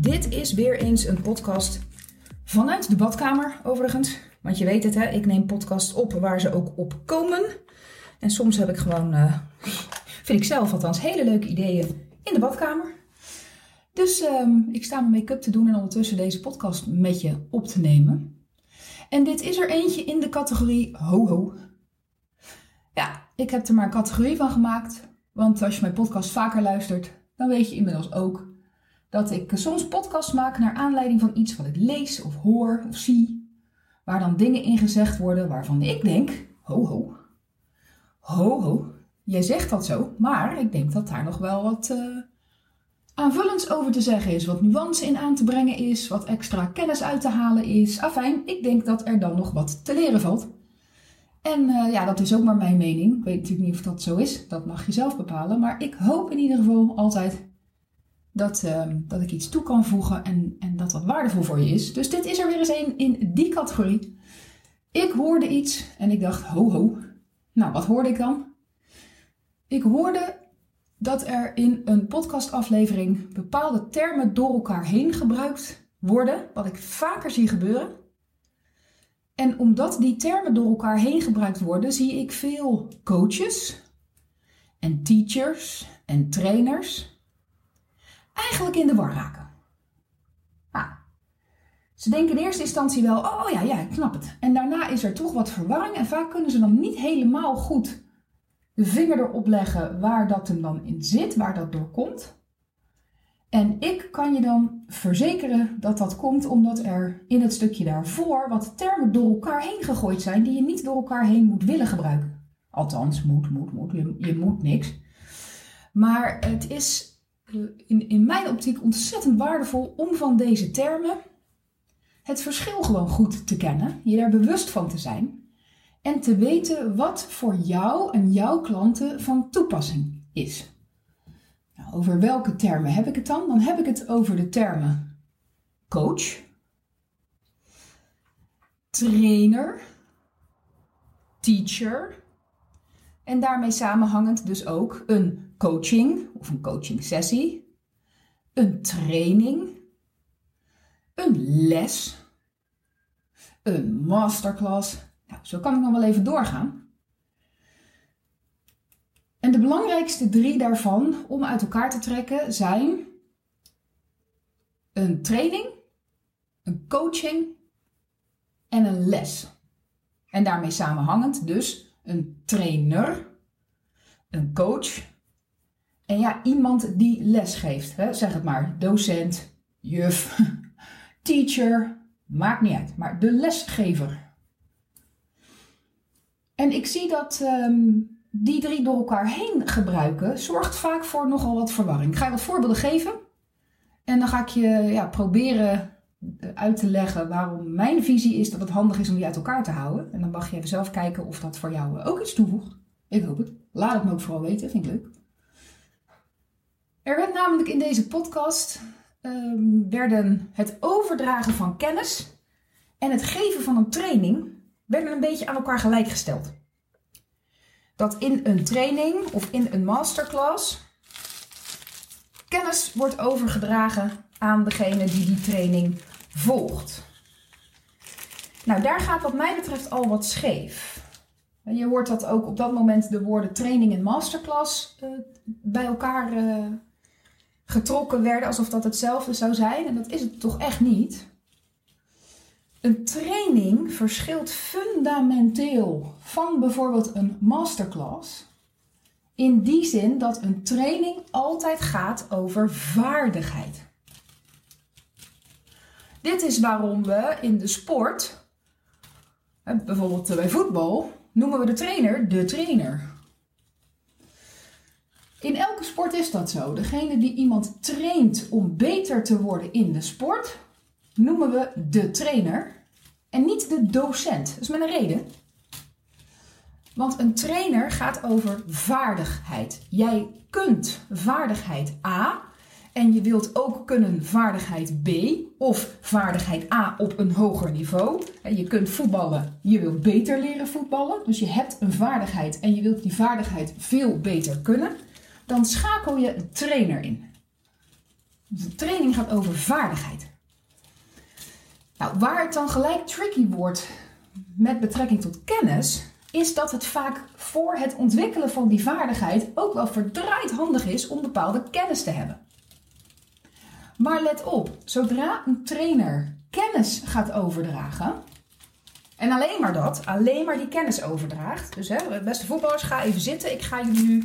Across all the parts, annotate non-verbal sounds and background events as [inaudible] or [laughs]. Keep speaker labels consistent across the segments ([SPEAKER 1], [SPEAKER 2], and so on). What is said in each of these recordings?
[SPEAKER 1] Dit is weer eens een podcast vanuit de badkamer, overigens. Want je weet het, hè, ik neem podcasts op waar ze ook op komen. En soms heb ik gewoon, uh, vind ik zelf althans, hele leuke ideeën in de badkamer. Dus um, ik sta mijn make-up te doen en ondertussen deze podcast met je op te nemen. En dit is er eentje in de categorie ho ho. Ja, ik heb er maar een categorie van gemaakt. Want als je mijn podcast vaker luistert, dan weet je inmiddels ook dat ik soms podcasts maak naar aanleiding van iets wat ik lees of hoor of zie. Waar dan dingen in gezegd worden waarvan ik denk, ho ho, ho ho, jij zegt dat zo, maar ik denk dat daar nog wel wat uh, aanvullends over te zeggen is, wat nuance in aan te brengen is, wat extra kennis uit te halen is. Afijn, ik denk dat er dan nog wat te leren valt. En uh, ja, dat is ook maar mijn mening. Ik weet natuurlijk niet of dat zo is. Dat mag je zelf bepalen. Maar ik hoop in ieder geval altijd dat, uh, dat ik iets toe kan voegen en, en dat dat waardevol voor je is. Dus dit is er weer eens een in die categorie. Ik hoorde iets en ik dacht, ho ho. Nou, wat hoorde ik dan? Ik hoorde dat er in een podcastaflevering bepaalde termen door elkaar heen gebruikt worden, wat ik vaker zie gebeuren. En omdat die termen door elkaar heen gebruikt worden, zie ik veel coaches en teachers en trainers eigenlijk in de war raken. Nou, ze denken in eerste instantie wel, oh ja, ja, ik snap het. En daarna is er toch wat verwarring en vaak kunnen ze dan niet helemaal goed de vinger erop leggen waar dat hem dan in zit, waar dat door komt. En ik kan je dan verzekeren dat dat komt omdat er in het stukje daarvoor wat termen door elkaar heen gegooid zijn die je niet door elkaar heen moet willen gebruiken. Althans, moet, moet, moet. Je, je moet niks. Maar het is in, in mijn optiek ontzettend waardevol om van deze termen het verschil gewoon goed te kennen, je er bewust van te zijn en te weten wat voor jou en jouw klanten van toepassing is. Nou, over welke termen heb ik het dan? Dan heb ik het over de termen coach, trainer, teacher en daarmee samenhangend dus ook een coaching of een coaching sessie, een training, een les, een masterclass. Nou, zo kan ik nog wel even doorgaan. En de belangrijkste drie daarvan om uit elkaar te trekken zijn een training, een coaching en een les. En daarmee samenhangend dus een trainer, een coach en ja, iemand die les geeft, hè, zeg het maar, docent, juf, [laughs] teacher, maakt niet uit, maar de lesgever. En ik zie dat um, die drie door elkaar heen gebruiken, zorgt vaak voor nogal wat verwarring. Ik ga je wat voorbeelden geven en dan ga ik je ja, proberen uit te leggen waarom mijn visie is dat het handig is om die uit elkaar te houden. En dan mag je even zelf kijken of dat voor jou ook iets toevoegt. Ik hoop het. Laat het me ook vooral weten, vind ik leuk. Er werd namelijk in deze podcast um, werden het overdragen van kennis en het geven van een training werden een beetje aan elkaar gelijkgesteld. Dat in een training of in een masterclass kennis wordt overgedragen aan degene die die training volgt. Nou, daar gaat wat mij betreft al wat scheef. Je hoort dat ook op dat moment de woorden training en masterclass uh, bij elkaar uh, getrokken werden alsof dat hetzelfde zou zijn. En dat is het toch echt niet. Een training verschilt fundamenteel van bijvoorbeeld een masterclass. In die zin dat een training altijd gaat over vaardigheid. Dit is waarom we in de sport, bijvoorbeeld bij voetbal, noemen we de trainer de trainer. In elke sport is dat zo. Degene die iemand traint om beter te worden in de sport, noemen we de trainer en niet de docent. Dat is met een reden. Want een trainer gaat over vaardigheid. Jij kunt vaardigheid A en je wilt ook kunnen vaardigheid B of vaardigheid A op een hoger niveau. Je kunt voetballen, je wilt beter leren voetballen. Dus je hebt een vaardigheid en je wilt die vaardigheid veel beter kunnen dan schakel je een trainer in. De training gaat over vaardigheid. Nou, waar het dan gelijk tricky wordt met betrekking tot kennis, is dat het vaak voor het ontwikkelen van die vaardigheid ook wel verdraaid handig is om bepaalde kennis te hebben. Maar let op, zodra een trainer kennis gaat overdragen, en alleen maar dat, alleen maar die kennis overdraagt. Dus hè, beste voetballers, ga even zitten. Ik ga jullie nu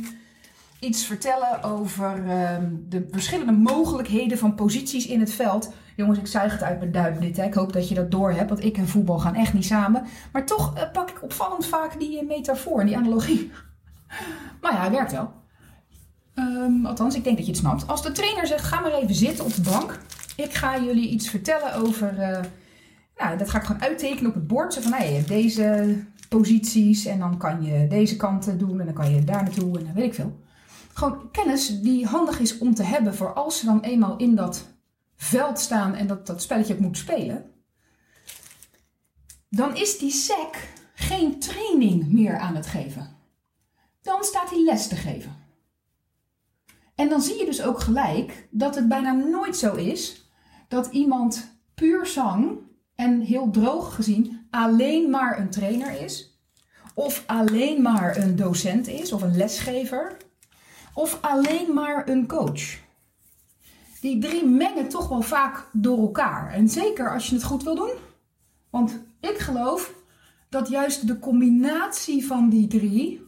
[SPEAKER 1] iets vertellen over uh, de verschillende mogelijkheden van posities in het veld. Jongens, ik zuig het uit mijn duim dit. Hè. Ik hoop dat je dat door hebt, want ik en voetbal gaan echt niet samen. Maar toch uh, pak ik opvallend vaak die uh, metafoor en die analogie. [laughs] maar ja, hij werkt wel. Um, althans, ik denk dat je het snapt. Als de trainer zegt, ga maar even zitten op de bank. Ik ga jullie iets vertellen over... Uh, nou, dat ga ik gewoon uittekenen op het bord. Van, nou, je hebt deze posities en dan kan je deze kanten doen en dan kan je daar naartoe en dan weet ik veel. Gewoon kennis die handig is om te hebben voor als ze dan eenmaal in dat veld staan en dat, dat spelletje ook moet spelen. Dan is die SEC geen training meer aan het geven. Dan staat hij les te geven. En dan zie je dus ook gelijk dat het bijna nooit zo is dat iemand puur zang en heel droog gezien alleen maar een trainer is, of alleen maar een docent is of een lesgever, of alleen maar een coach. Die drie mengen toch wel vaak door elkaar. En zeker als je het goed wil doen. Want ik geloof dat juist de combinatie van die drie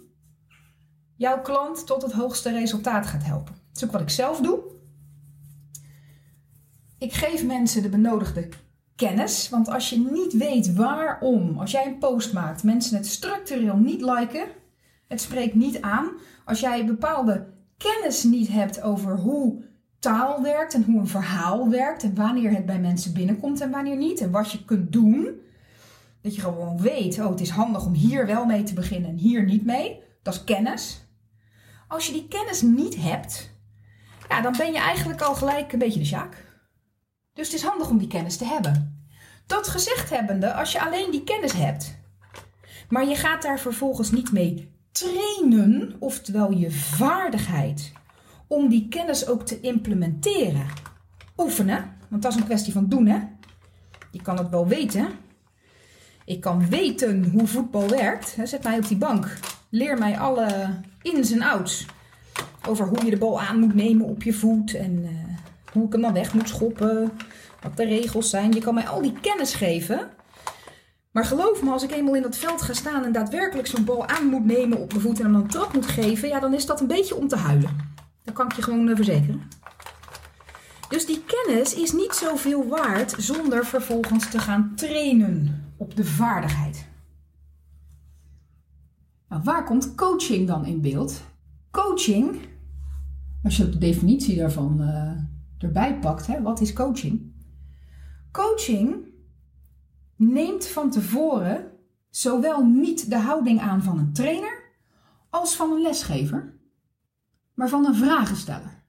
[SPEAKER 1] jouw klant tot het hoogste resultaat gaat helpen. Dat is ook wat ik zelf doe. Ik geef mensen de benodigde kennis. Want als je niet weet waarom, als jij een post maakt, mensen het structureel niet liken, het spreekt niet aan. Als jij bepaalde kennis niet hebt over hoe taal werkt en hoe een verhaal werkt en wanneer het bij mensen binnenkomt en wanneer niet en wat je kunt doen. Dat je gewoon weet, oh het is handig om hier wel mee te beginnen en hier niet mee. Dat is kennis. Als je die kennis niet hebt, ja, dan ben je eigenlijk al gelijk een beetje de sjaak. Dus het is handig om die kennis te hebben. Dat gezegd hebbende, als je alleen die kennis hebt, maar je gaat daar vervolgens niet mee trainen, oftewel je vaardigheid, om die kennis ook te implementeren. Oefenen, want dat is een kwestie van doen, hè? Je kan het wel weten. Ik kan weten hoe voetbal werkt. Zet mij op die bank. Leer mij alle ins en outs. Over hoe je de bal aan moet nemen op je voet. En uh, hoe ik hem dan weg moet schoppen. Wat de regels zijn. Je kan mij al die kennis geven. Maar geloof me, als ik eenmaal in dat veld ga staan en daadwerkelijk zo'n bal aan moet nemen op mijn voet en hem dan een trap moet geven, ja, dan is dat een beetje om te huilen. Dat kan ik je gewoon eh, verzekeren. Dus die kennis is niet zoveel waard zonder vervolgens te gaan trainen op de vaardigheid. Nou, waar komt coaching dan in beeld? Coaching, als je de definitie daarvan uh, erbij pakt, hè, wat is coaching? Coaching neemt van tevoren zowel niet de houding aan van een trainer als van een lesgever, maar van een vragensteller.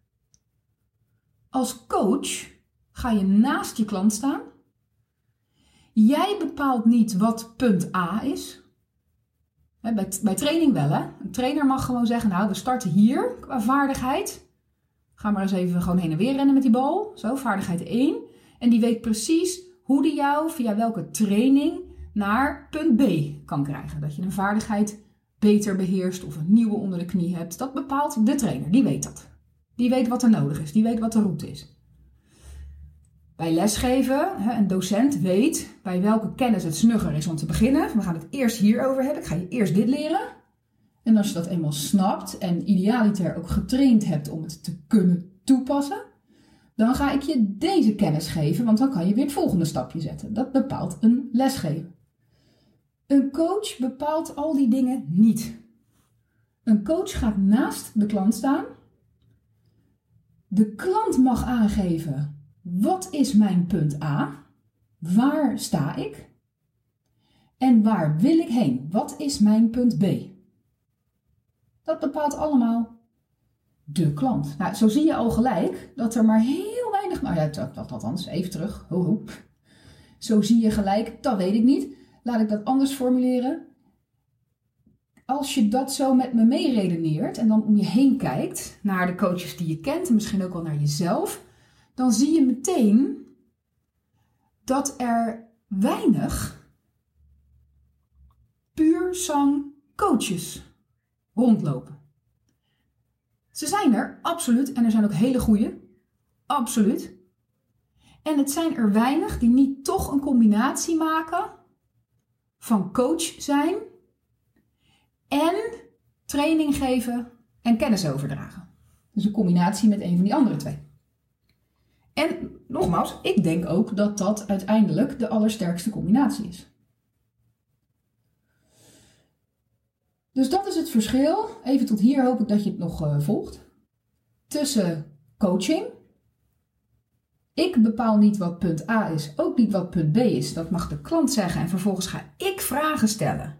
[SPEAKER 1] Als coach ga je naast je klant staan. Jij bepaalt niet wat punt A is. Bij, training wel, hè? Een trainer mag gewoon zeggen: Nou, we starten hier qua vaardigheid. Ga maar eens even gewoon heen en weer rennen met die bal. Zo, vaardigheid 1. En die weet precies hoe die jou via welke training naar punt B kan krijgen. Dat je een vaardigheid beter beheerst of een nieuwe onder de knie hebt. Dat bepaalt de trainer, die weet dat. Die weet wat er nodig is, die weet wat de route is. Bij lesgeven, een docent weet bij welke kennis het snugger is om te beginnen. We gaan het eerst hierover hebben. Ik ga je eerst dit leren. En als je dat eenmaal snapt en idealiter ook getraind hebt om het te kunnen toepassen, dan ga ik je deze kennis geven, want dan kan je weer het volgende stapje zetten. Dat bepaalt een lesgever. Een coach bepaalt al die dingen niet. Een coach gaat naast de klant staan. De klant mag aangeven: wat is mijn punt A? Waar sta ik? En waar wil ik heen? Wat is mijn punt B? Dat bepaalt allemaal de klant. Nou, zo zie je al gelijk dat er maar heel weinig. Nou ja, dat, dat althans, even terug. Ho. Zo zie je gelijk, dat weet ik niet. Laat ik dat anders formuleren. Als je dat zo met me meeredeneert en dan om je heen kijkt naar de coaches die je kent en misschien ook wel naar jezelf, dan zie je meteen dat er weinig puur zang coaches rondlopen. Ze zijn er, absoluut. En er zijn ook hele goede. Absoluut. En het zijn er weinig die niet toch een combinatie maken van coach zijn en training geven en kennis overdragen. Dus een combinatie met een van die andere twee. En nogmaals, ik denk ook dat dat uiteindelijk de allersterkste combinatie is. Dus dat is het verschil. Even tot hier hoop ik dat je het nog uh, volgt. Tussen coaching. Ik bepaal niet wat punt A is, ook niet wat punt B is. Dat mag de klant zeggen. En vervolgens ga ik vragen stellen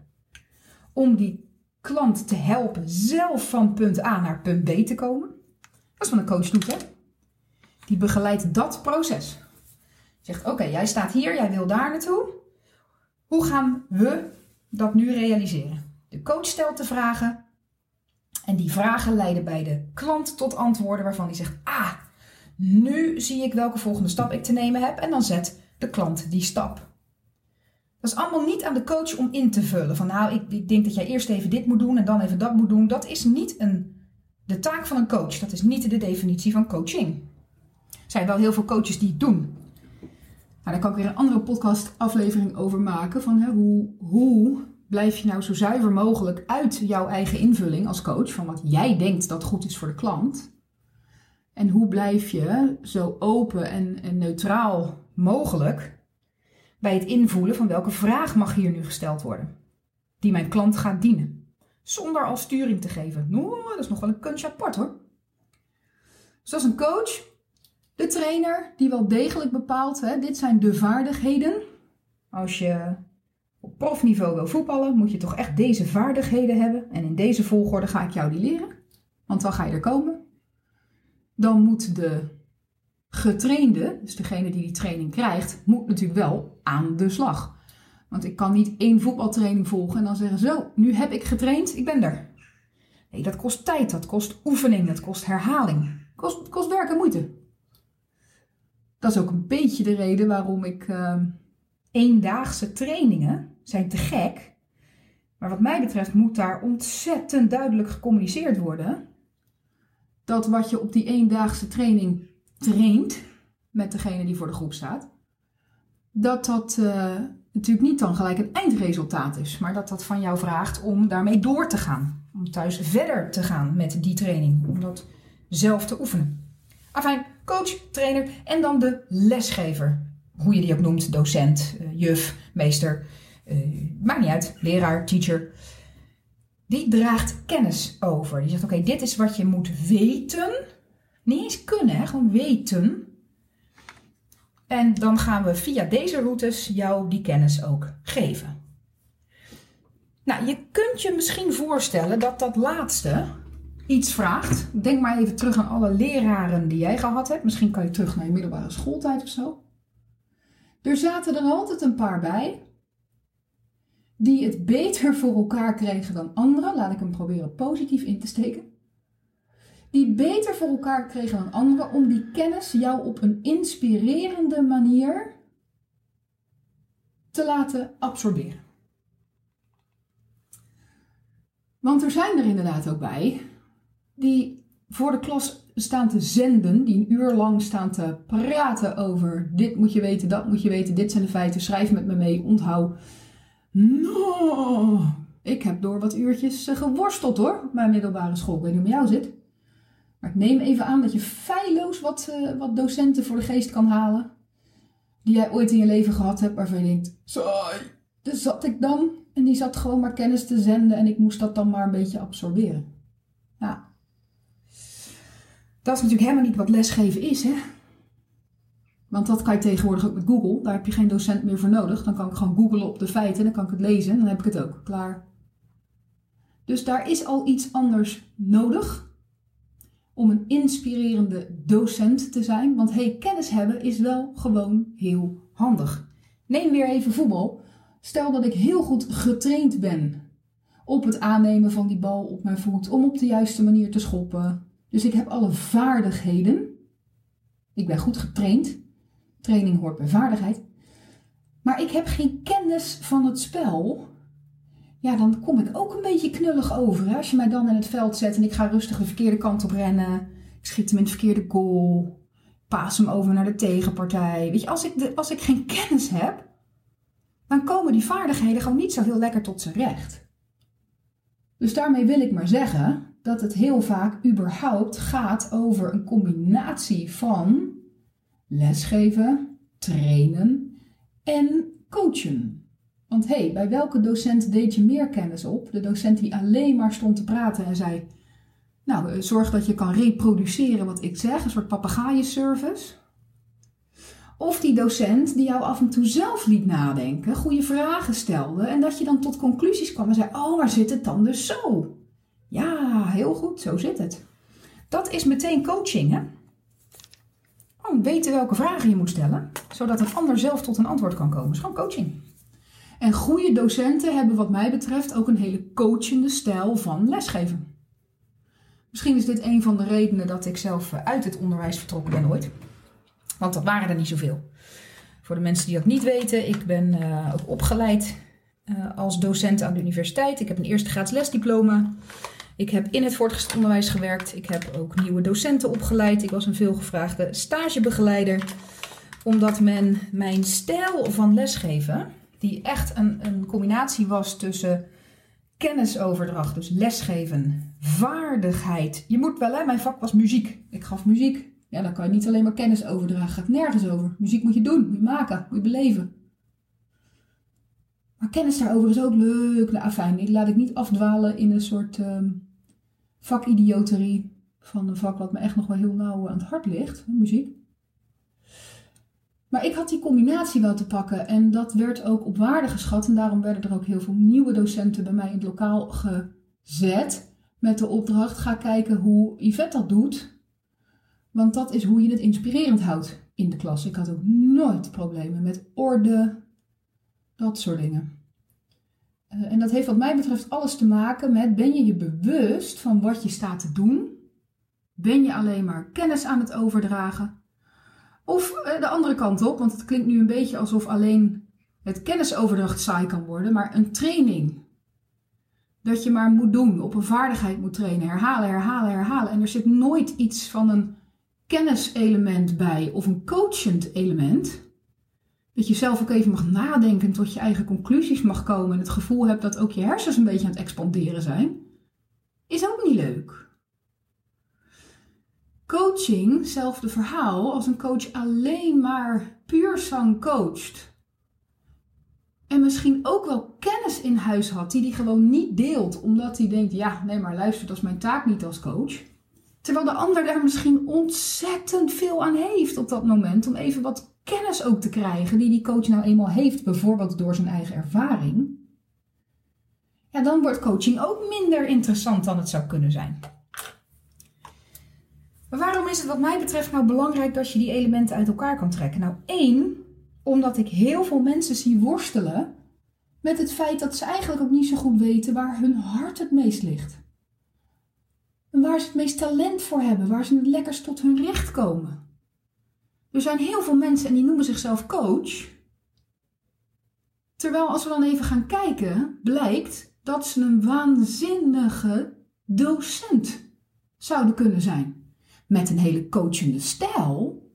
[SPEAKER 1] om die klant te helpen zelf van punt A naar punt B te komen. Dat is wat een coach doet, hè? Die begeleidt dat proces. Zegt: Oké, jij staat hier, jij wil daar naartoe. Hoe gaan we dat nu realiseren? De coach stelt de vragen en die vragen leiden bij de klant tot antwoorden waarvan hij zegt: Ah, nu zie ik welke volgende stap ik te nemen heb. En dan zet de klant die stap. Dat is allemaal niet aan de coach om in te vullen. Van nou, ik, ik denk dat jij eerst even dit moet doen en dan even dat moet doen. Dat is niet een, de taak van een coach. Dat is niet de definitie van coaching. Er zijn wel heel veel coaches die het doen. Nou, daar kan ik weer een andere podcast aflevering over maken. Van hoe, hoe blijf je nou zo zuiver mogelijk uit jouw eigen invulling als coach, van wat jij denkt dat goed is voor de klant. En hoe blijf je zo open en, neutraal mogelijk bij het invoelen van welke vraag mag hier nu gesteld worden, die mijn klant gaat dienen, zonder al sturing te geven. Dat is nog wel een kunstje apart hoor. Dus is een coach, de trainer die wel degelijk bepaalt, hè, dit zijn de vaardigheden. Als je op profniveau wil voetballen, moet je toch echt deze vaardigheden hebben. En in deze volgorde ga ik jou die leren. Want dan ga je er komen. Dan moet de getrainde, dus degene die die training krijgt, moet natuurlijk wel aan de slag. Want ik kan niet één voetbaltraining volgen en dan zeggen: Zo, nu heb ik getraind, ik ben er. Nee, dat kost tijd, dat kost oefening, dat kost herhaling. Kost, kost werk en moeite. Dat is ook een beetje de reden waarom ik uh, eendaagse trainingen zijn te gek. Maar wat mij betreft moet daar ontzettend duidelijk gecommuniceerd worden. Dat wat je op die eendaagse training traint met degene die voor de groep staat, dat dat uh, natuurlijk niet dan gelijk een eindresultaat is, maar dat dat van jou vraagt om daarmee door te gaan. Om thuis verder te gaan met die training, om dat zelf te oefenen. Afijn, coach, trainer en dan de lesgever. Hoe je die ook noemt, docent, eh, juf, meester maakt niet uit, leraar, teacher. Die draagt kennis over. Die zegt: Oké, dit is wat je moet weten. Niet eens kunnen, hè? gewoon weten. En dan gaan we via deze routes jou die kennis ook geven. Nou, je kunt je misschien voorstellen dat dat laatste iets vraagt. Denk maar even terug aan alle leraren die jij gehad hebt. Misschien kan je terug naar je middelbare schooltijd of zo. Er zaten er altijd een paar bij die het beter voor elkaar kregen dan anderen, laat ik hem proberen positief in te steken, die beter voor elkaar kregen dan anderen om die kennis jou op een inspirerende manier te laten absorberen. Want er zijn er inderdaad ook bij die voor de klas staan te zenden, die een uur lang staan te praten over dit moet je weten, dat moet je weten, dit zijn de feiten, schrijf met me mee, onthoud. No, ik heb door wat uurtjes eh, geworsteld hoor, mijn middelbare school. Ik weet niet hoe jou zit. Maar ik neem even aan dat je feilloos wat, uh, wat docenten voor de geest kan halen. Die jij ooit in je leven gehad hebt, waarvan je denkt, saai, dus zat ik dan. En die zat gewoon maar kennis te zenden en ik moest dat dan maar een beetje absorberen. Ja. Dat is natuurlijk helemaal niet wat lesgeven is, hè. Want dat kan je tegenwoordig ook met Google. Daar heb je geen docent meer voor nodig. Dan kan ik gewoon googlen op de feiten. Dan kan ik het lezen en dan heb ik het ook. Klaar. Dus daar is al iets anders nodig om een inspirerende docent te zijn. Want hey, kennis hebben is wel gewoon heel handig. Neem weer even voetbal. Stel dat ik heel goed getraind ben op het aannemen van die bal op mijn voet, om op de juiste manier te schoppen. Dus ik heb alle vaardigheden Ik ben goed getraind. Training hoort bij vaardigheid. Maar ik heb geen kennis van het spel. Ja, dan kom ik ook een beetje knullig over. Hè? Als je mij dan in het veld zet en ik ga rustig de verkeerde kant op rennen. Ik schiet hem in het verkeerde goal. Paas hem over naar de tegenpartij. Weet je, als ik, als ik geen kennis heb, dan komen die vaardigheden gewoon niet zo heel lekker tot zijn recht. Dus daarmee wil ik maar zeggen dat het heel vaak überhaupt gaat over een combinatie van lesgeven, trainen en coachen. Want hé, hey, bij welke docent deed je meer kennis op? De docent die alleen maar stond te praten en zei: Nou, eh, zorg dat je kan reproduceren wat ik zeg, een soort papegaaienservice. Of die docent die jou af en toe zelf liet nadenken, goede vragen stelde en dat je dan tot conclusies kwam en zei: Oh, maar zit het dan dus zo? Ja, heel goed, zo zit het. Dat is meteen coaching, hè? Weten welke vragen je moet stellen, zodat een ander zelf tot een antwoord kan komen. Dat is gewoon coaching. En goede docenten hebben wat mij betreft ook een hele coachende stijl van lesgeven. Misschien is dit een van de redenen dat ik zelf uit het onderwijs vertrokken ben ooit. Want dat waren er niet zoveel. Voor de mensen die dat niet weten, ik ben uh, ook opgeleid uh, als docent aan de universiteit. Ik heb een eerste graads lesdiploma. Ik heb in het voortgezet onderwijs gewerkt. Ik heb ook nieuwe docenten opgeleid. Ik was een veelgevraagde stagebegeleider. Omdat men mijn stijl van lesgeven, die echt een, een combinatie was tussen kennisoverdracht, dus lesgeven, vaardigheid. Je moet wel, hè, mijn vak was muziek. Ik gaf muziek. Ja, dan kan je niet alleen maar kennis overdragen. Gaat nergens over. Muziek moet je doen, moet je maken, moet je beleven. Maar kennis daarover is ook leuk. Nou, fijn, laat ik niet afdwalen in een soort um, vakidioterie van een vak wat me echt nog wel heel nauw aan het hart ligt, muziek. Maar ik had die combinatie wel te pakken en dat werd ook op waarde geschat. En daarom werden er ook heel veel nieuwe docenten bij mij in het lokaal gezet. Met de opdracht: ga kijken hoe Yvette dat doet. Want dat is hoe je het inspirerend houdt in de klas. Ik had ook nooit problemen met orde, dat soort dingen. Uh, en dat heeft wat mij betreft alles te maken met ben je je bewust van wat je staat te doen? Ben je alleen maar kennis aan het overdragen? Of uh, de andere kant op, want het klinkt nu een beetje alsof alleen het kennisoverdracht saai kan worden, maar een training. Dat je maar moet doen, op een vaardigheid moet trainen, herhalen, herhalen, herhalen. En er zit nooit iets van een kenniselement bij of een coachend element. Dat je zelf ook even mag nadenken, tot je eigen conclusies mag komen en het gevoel hebt dat ook je hersens een beetje aan het expanderen zijn, is ook niet leuk. Coaching, zelfde verhaal, als een coach alleen maar puur zang coacht. En misschien ook wel kennis in huis had die hij gewoon niet deelt, omdat hij denkt: ja, nee, maar luister, dat is mijn taak niet als coach. Terwijl de ander daar misschien ontzettend veel aan heeft op dat moment om even wat kennis ook te krijgen die die coach nou eenmaal heeft, bijvoorbeeld door zijn eigen ervaring, ja, dan wordt coaching ook minder interessant dan het zou kunnen zijn. Maar waarom is het wat mij betreft nou belangrijk dat je die elementen uit elkaar kan trekken? Nou, één, omdat ik heel veel mensen zie worstelen met het feit dat ze eigenlijk ook niet zo goed weten waar hun hart het meest ligt. En waar ze het meest talent voor hebben, waar ze het lekkerst tot hun recht komen. Er zijn heel veel mensen en die noemen zichzelf coach. Terwijl als we dan even gaan kijken, blijkt dat ze een waanzinnige docent zouden kunnen zijn. Met een hele coachende stijl.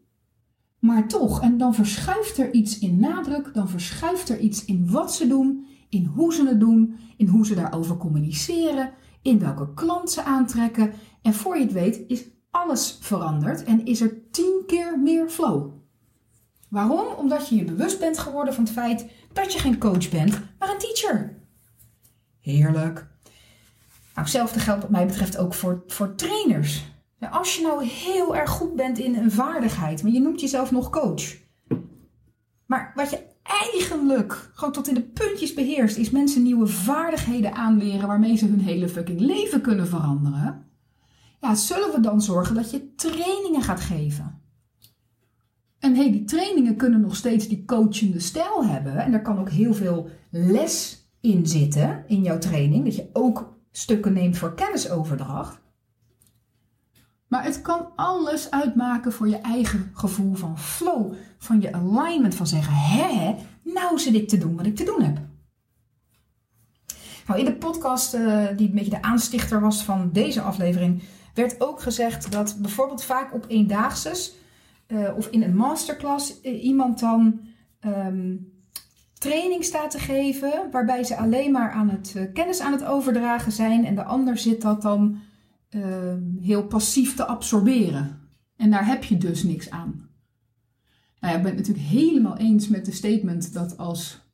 [SPEAKER 1] Maar toch, en dan verschuift er iets in nadruk, dan verschuift er iets in wat ze doen, in hoe ze het doen, in hoe ze daarover communiceren, in welke klant ze aantrekken. En voor je het weet is alles veranderd en is er tien keer meer flow. Waarom? Omdat je je bewust bent geworden van het feit dat je geen coach bent, maar een teacher. Heerlijk. Nou, hetzelfde geldt wat mij betreft ook voor, voor trainers. als je nou heel erg goed bent in een vaardigheid, maar je noemt jezelf nog coach. Maar wat je eigenlijk gewoon tot in de puntjes beheerst, is mensen nieuwe vaardigheden aanleren waarmee ze hun hele fucking leven kunnen veranderen zullen we dan zorgen dat je trainingen gaat geven? En hey, die trainingen kunnen nog steeds die coachende stijl hebben. En er kan ook heel veel les in zitten in jouw training. Dat je ook stukken neemt voor kennisoverdracht. Maar het kan alles uitmaken voor je eigen gevoel van flow, van je alignment, van zeggen: hè, nou zit ik te doen wat ik te doen heb. Nou, in de podcast, uh, die een beetje de aanstichter was van deze aflevering, werd ook gezegd dat bijvoorbeeld vaak op eendaagses uh, of in een masterclass uh, iemand dan um, training staat te geven, waarbij ze alleen maar aan het kennis aan het overdragen zijn en de ander zit dat dan ehm, heel passief te absorberen. En daar heb je dus niks aan. Nou ja, ik ben het natuurlijk helemaal eens met de statement dat als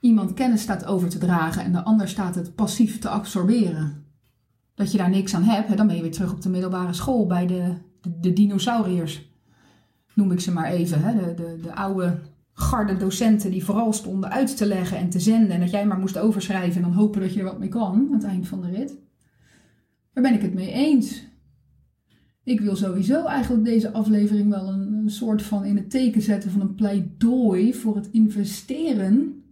[SPEAKER 1] iemand kennis staat over te dragen en de ander staat het passief te absorberen, dat je daar niks aan hebt, dan ben je weer terug op de middelbare school bij de, de, de dinosauriërs. Noem ik ze maar even. Hè? De, de, de oude garde docenten die vooral stonden uit te leggen en te zenden. En dat jij maar moest overschrijven en dan hopen dat je er wat mee kan aan het eind van de rit. Daar ben ik het mee eens. Ik wil sowieso eigenlijk deze aflevering wel een, een soort van in het teken zetten van een pleidooi voor het investeren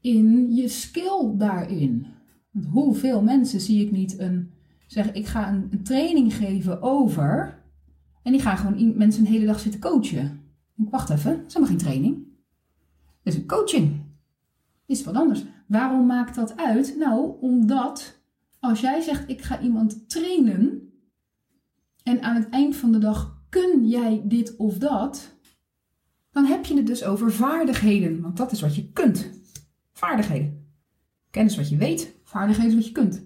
[SPEAKER 1] in je skill daarin. Want hoeveel mensen zie ik niet een, zeg ik ga een, training geven over en die gaan gewoon mensen een hele dag zitten coachen. Ik wacht even, dat is helemaal geen training. Dat is een coaching. Is wat anders. Waarom maakt dat uit? Nou, omdat als jij zegt ik ga iemand trainen en aan het eind van de dag kun jij dit of dat, dan heb je het dus over vaardigheden, want dat is wat je kunt. Vaardigheden. Kennis wat je weet, vaardigheden wat je kunt.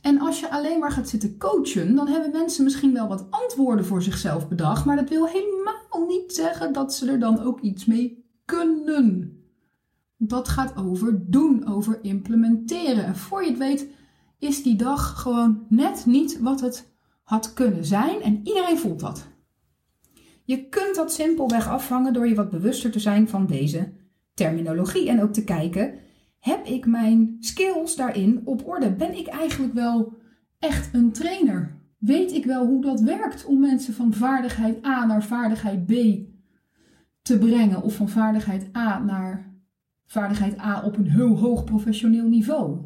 [SPEAKER 1] En als je alleen maar gaat zitten coachen, dan hebben mensen misschien wel wat antwoorden voor zichzelf bedacht, maar dat wil helemaal niet zeggen dat ze er dan ook iets mee kunnen. Dat gaat over doen, over implementeren. En voor je het weet, is die dag gewoon net niet wat het had kunnen zijn en iedereen voelt dat. Je kunt dat simpelweg afvangen door je wat bewuster te zijn van deze terminologie en ook te kijken heb ik mijn skills daarin op orde? Ben ik eigenlijk wel echt een trainer? Weet ik wel hoe dat werkt om mensen van vaardigheid A naar vaardigheid B te brengen of van vaardigheid A naar vaardigheid A op een heel hoog professioneel niveau?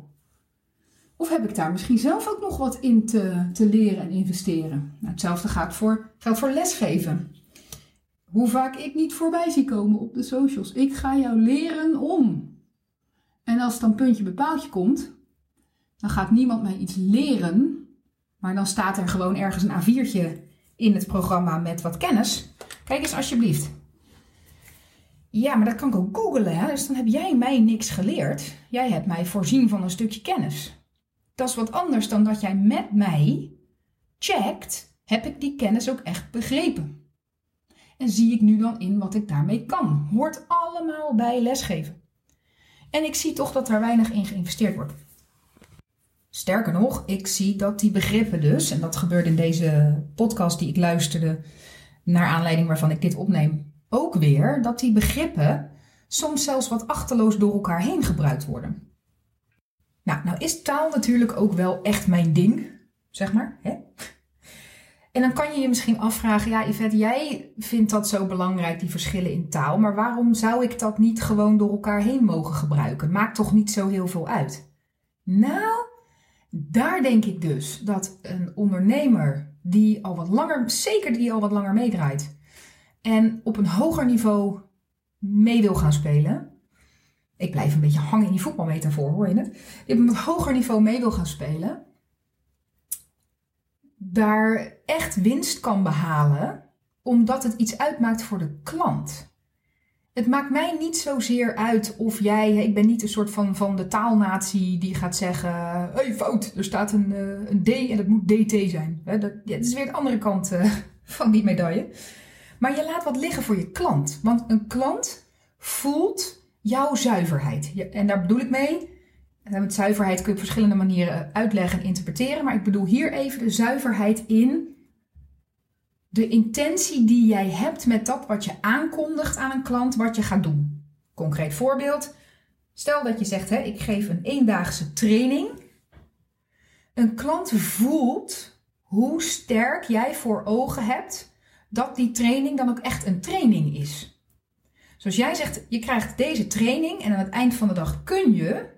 [SPEAKER 1] Of heb ik daar misschien zelf ook nog wat in te, te leren en investeren? Nou, hetzelfde gaat voor, geldt voor lesgeven. Hoe vaak ik niet voorbij zie komen op de socials. Ik ga jou leren om. En als het dan puntje bij paaltje komt, dan gaat niemand mij iets leren, maar dan staat er gewoon ergens een A4'tje in het programma met wat kennis. Kijk eens alsjeblieft. Ja, maar dat kan ik ook googlen, hè? dus dan heb jij mij niks geleerd. Jij hebt mij voorzien van een stukje kennis. Dat is wat anders dan dat jij met mij checkt, heb ik die kennis ook echt begrepen? En zie ik nu dan in wat ik daarmee kan? Hoort allemaal bij lesgeven. En ik zie toch dat daar weinig in geïnvesteerd wordt. Sterker nog, ik zie dat die begrippen dus, en dat gebeurde in deze podcast die ik luisterde, naar aanleiding waarvan ik dit opneem, ook weer, dat die begrippen soms zelfs wat achterloos door elkaar heen gebruikt worden. Nou, nou is taal natuurlijk ook wel echt mijn ding, zeg maar. Hè? En dan kan je je misschien afvragen, ja Yvette, jij vindt dat zo belangrijk, die verschillen in taal, maar waarom zou ik dat niet gewoon door elkaar heen mogen gebruiken? Maakt toch niet zo heel veel uit? Nou, daar denk ik dus dat een ondernemer die al wat langer, zeker die al wat langer meedraait, en op een hoger niveau mee wil gaan spelen. Ik blijf een beetje hangen in die voetbalmetafoor, hoor je het? Die op een hoger niveau mee wil gaan spelen daar echt winst kan behalen, omdat het iets uitmaakt voor de klant. Het maakt mij niet zozeer uit of jij, ik ben niet een soort van, van de taalnatie die gaat zeggen: hé, hey, fout, er staat een, eh, een D en het moet DT zijn. Dat, dat is weer de andere kant eh, [laughs] van die medaille. Maar je laat wat liggen voor je klant. Want een klant voelt jouw zuiverheid. En daar bedoel ik mee, met zuiverheid kun je op verschillende manieren uitleggen en interpreteren. Maar ik bedoel hier even de zuiverheid in de intentie die jij hebt met dat wat je aankondigt aan een klant, wat je gaat doen. Concreet voorbeeld. Stel dat je zegt, hè, ik geef een eendaagse training. Een klant voelt hoe sterk jij voor ogen hebt dat die training dan ook echt een training is. Zoals jij zegt, je krijgt deze training en aan het eind van de dag kun je,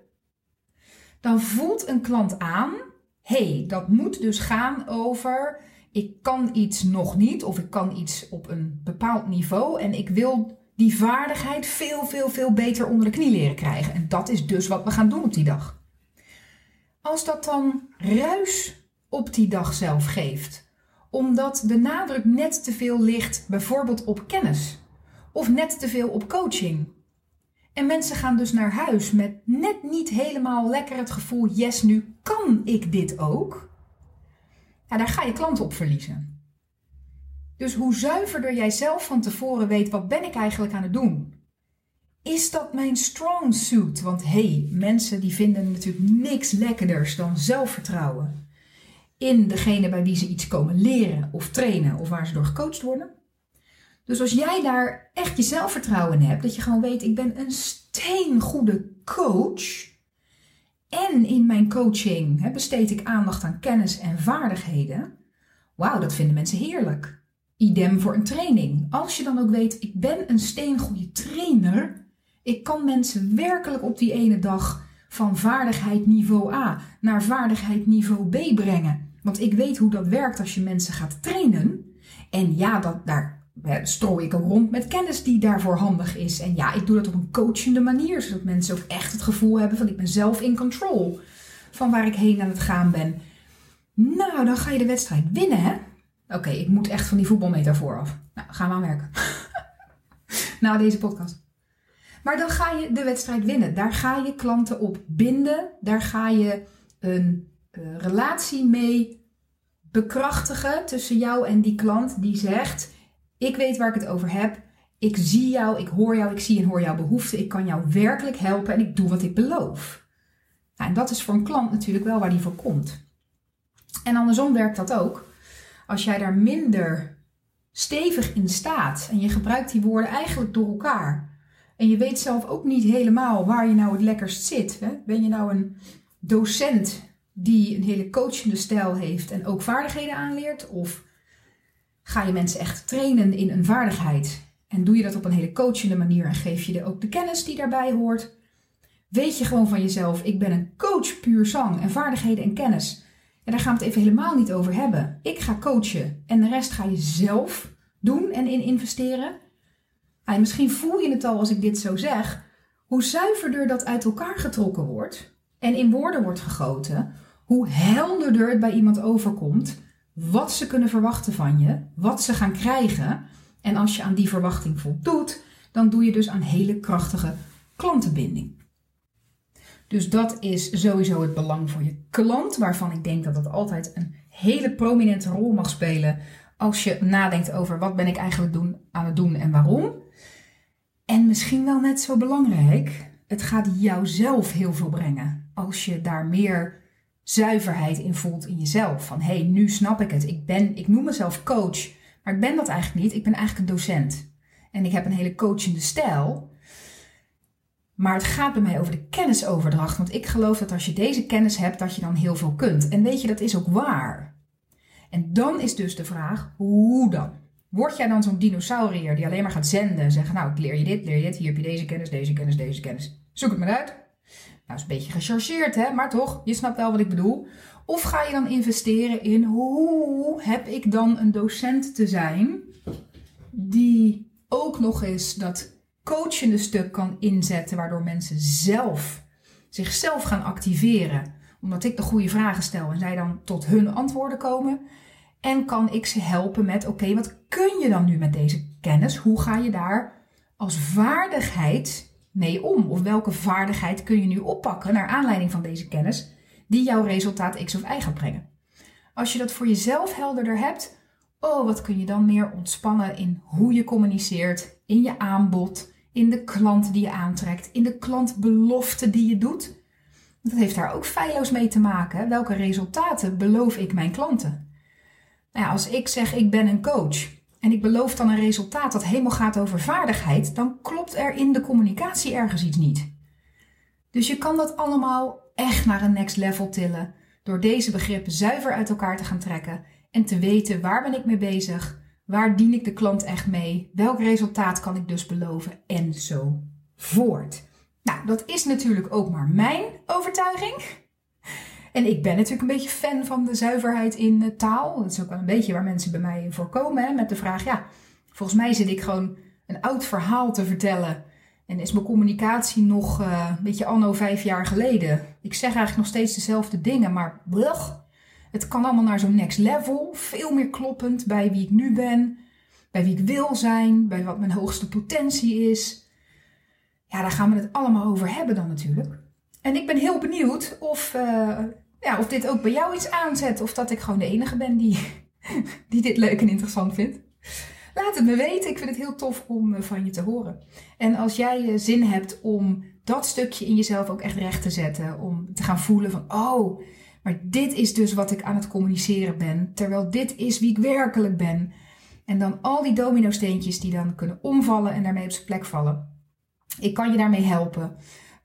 [SPEAKER 1] dan voelt een klant aan: hey, dat moet dus gaan over ik kan iets nog niet of ik kan iets op een bepaald niveau en ik wil die vaardigheid veel, veel, veel beter onder de knie leren krijgen. En dat is dus wat we gaan doen op die dag. Als dat dan ruis op die dag zelf geeft, omdat de nadruk net te veel ligt bijvoorbeeld op kennis of net te veel op coaching. En mensen gaan dus naar huis met net niet helemaal lekker het gevoel: yes, nu kan ik dit ook. Ja, daar ga je klanten op verliezen. Dus hoe zuiverder jij zelf van tevoren weet, wat ben ik eigenlijk aan het doen? Is dat mijn strong suit? Want hey, mensen die vinden natuurlijk niks lekkerders dan zelfvertrouwen. In degene bij wie ze iets komen leren of trainen of waar ze door gecoacht worden. Dus als jij daar echt je zelfvertrouwen in hebt, dat je gewoon weet, ik ben een steengoede coach. En in mijn coaching hè, besteed ik aandacht aan kennis en vaardigheden. Wauw, dat vinden mensen heerlijk. Idem voor een training. Als je dan ook weet, ik ben een steengoede trainer. Ik kan mensen werkelijk op die ene dag van vaardigheid niveau A naar vaardigheid niveau B brengen. Want ik weet hoe dat werkt als je mensen gaat trainen. En ja, dat, daar strooi ik ook rond met kennis die daarvoor handig is. En ja, ik doe dat op een coachende manier, zodat mensen ook echt het gevoel hebben van ik ben zelf in control van waar ik heen aan het gaan ben. Nou, dan ga je de wedstrijd winnen, hè? Oké, ik moet echt van die voetbalmetafoor af. Nou, gaan we aan werken. [laughs] nou, deze podcast. Maar dan ga je de wedstrijd winnen. Daar ga je klanten op binden. Daar ga je een uh, relatie mee bekrachtigen tussen jou en die klant die zegt: Ik weet waar ik het over heb. Ik zie jou, ik hoor jou, ik zie en hoor jouw behoeften. Ik kan jou werkelijk helpen en ik doe wat ik beloof. Nou, en dat is voor een klant natuurlijk wel waar die voor komt. En andersom werkt dat ook. Als jij daar minder stevig in staat en je gebruikt die woorden eigenlijk door elkaar. En je weet zelf ook niet helemaal waar je nou het lekkerst zit. Hè? Ben je nou een docent die een hele coachende stijl heeft en ook vaardigheden aanleert? Of ga je mensen echt trainen in een vaardigheid? En doe je dat op een hele coachende manier en geef je er ook de kennis die daarbij hoort? Weet je gewoon van jezelf, ik ben een coach puur zang en vaardigheden en kennis. En daar gaan we het even helemaal niet over hebben. Ik ga coachen en de rest ga je zelf doen en in investeren. En misschien voel je het al als ik dit zo zeg. Hoe zuiverder dat uit elkaar getrokken wordt en in woorden wordt gegoten, hoe helderder het bij iemand overkomt wat ze kunnen verwachten van je, wat ze gaan krijgen. En als je aan die verwachting voldoet, dan doe je dus aan hele krachtige klantenbinding. Dus dat is sowieso het belang voor je klant, waarvan ik denk dat dat altijd een hele prominente rol mag spelen als je nadenkt over wat ben ik eigenlijk doen, aan het doen en waarom. En misschien wel net zo belangrijk, het gaat jou zelf heel veel brengen als je daar meer zuiverheid in voelt in jezelf. Van hé, hey, nu snap ik het. Ik, ben, ik noem mezelf coach, maar ik ben dat eigenlijk niet. Ik ben eigenlijk een docent. En ik heb een hele coachende stijl. Maar het gaat bij mij over de kennisoverdracht. Want ik geloof dat als je deze kennis hebt, dat je dan heel veel kunt. En weet je, dat is ook waar. En dan is dus de vraag, hoe dan? Word jij dan zo'n dinosaurier die alleen maar gaat zenden en zeggen, nou, ik leer je dit, leer je dit, hier heb je deze kennis, deze kennis, deze kennis. Zoek het maar uit. Nou, is een beetje gechargeerd, hè, maar toch, je snapt wel wat ik bedoel. Of ga je dan investeren in hoe heb ik dan een docent te zijn die ook nog eens dat coachende stuk kan inzetten, waardoor mensen zelf zichzelf gaan activeren. Omdat ik de goede vragen stel en zij dan tot hun antwoorden komen. En kan ik ze helpen met: oké, wat kun je dan nu met deze kennis? Hoe ga je daar als vaardigheid mee om? Of welke vaardigheid kun je nu oppakken naar aanleiding van deze kennis, die jouw resultaat X of Y gaat brengen? Als je dat voor jezelf helderder hebt, oh, wat kun je dan meer ontspannen in hoe je communiceert, in je aanbod, in de klant die je aantrekt, in de klantbelofte die je doet. Dat heeft daar ook feilloos mee te maken. Welke resultaten beloof ik mijn klanten? Nou ja, als ik zeg ik ben een coach en ik beloof dan een resultaat dat helemaal gaat over vaardigheid, dan klopt er in de communicatie ergens iets niet. Dus je kan dat allemaal echt naar een next level tillen door deze begrippen zuiver uit elkaar te gaan trekken en te weten waar ben ik mee bezig, Waar dien ik de klant echt mee? Welk resultaat kan ik dus beloven? En zo voort. Nou, dat is natuurlijk ook maar mijn overtuiging. En ik ben natuurlijk een beetje fan van de zuiverheid in taal. Dat is ook wel een beetje waar mensen bij mij voor komen. Hè, met de vraag, ja, volgens mij zit ik gewoon een oud verhaal te vertellen. En is mijn communicatie nog uh, een beetje anno vijf jaar geleden. Ik zeg eigenlijk nog steeds dezelfde dingen, maar blech, het kan allemaal naar zo'n next level. Veel meer kloppend bij wie ik nu ben, bij wie ik wil zijn, bij wat mijn hoogste potentie is. Ja, daar gaan we het allemaal over hebben dan natuurlijk. En ik ben heel benieuwd of, uh, ja, of dit ook bij jou iets aanzet. Of dat ik gewoon de enige ben die, [laughs] die dit leuk en interessant vindt. Laat het me weten. Ik vind het heel tof om eh, van je te horen. En als jij eh, zin hebt om dat stukje in jezelf ook echt recht te zetten. Om te gaan voelen van, oh, maar dit is dus wat ik aan het communiceren ben. Terwijl dit is wie ik werkelijk ben. En dan al die domino-steentjes die dan kunnen omvallen en daarmee op zijn plek vallen. Ik kan je daarmee helpen.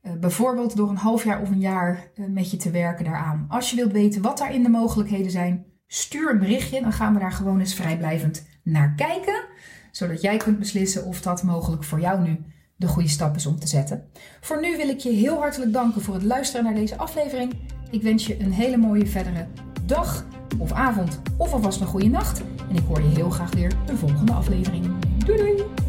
[SPEAKER 1] Uh, bijvoorbeeld door een half jaar of een jaar uh, met je te werken daaraan. Als je wilt weten wat daarin de mogelijkheden zijn, stuur een berichtje. Dan gaan we daar gewoon eens vrijblijvend naar kijken. Zodat jij kunt beslissen of dat mogelijk voor jou nu de goede stap is om te zetten. Voor nu wil ik je heel hartelijk danken voor het luisteren naar deze aflevering. Ik wens je een hele mooie verdere dag of avond of alvast een goede nacht. En ik hoor je heel graag weer de volgende aflevering. Doei doei!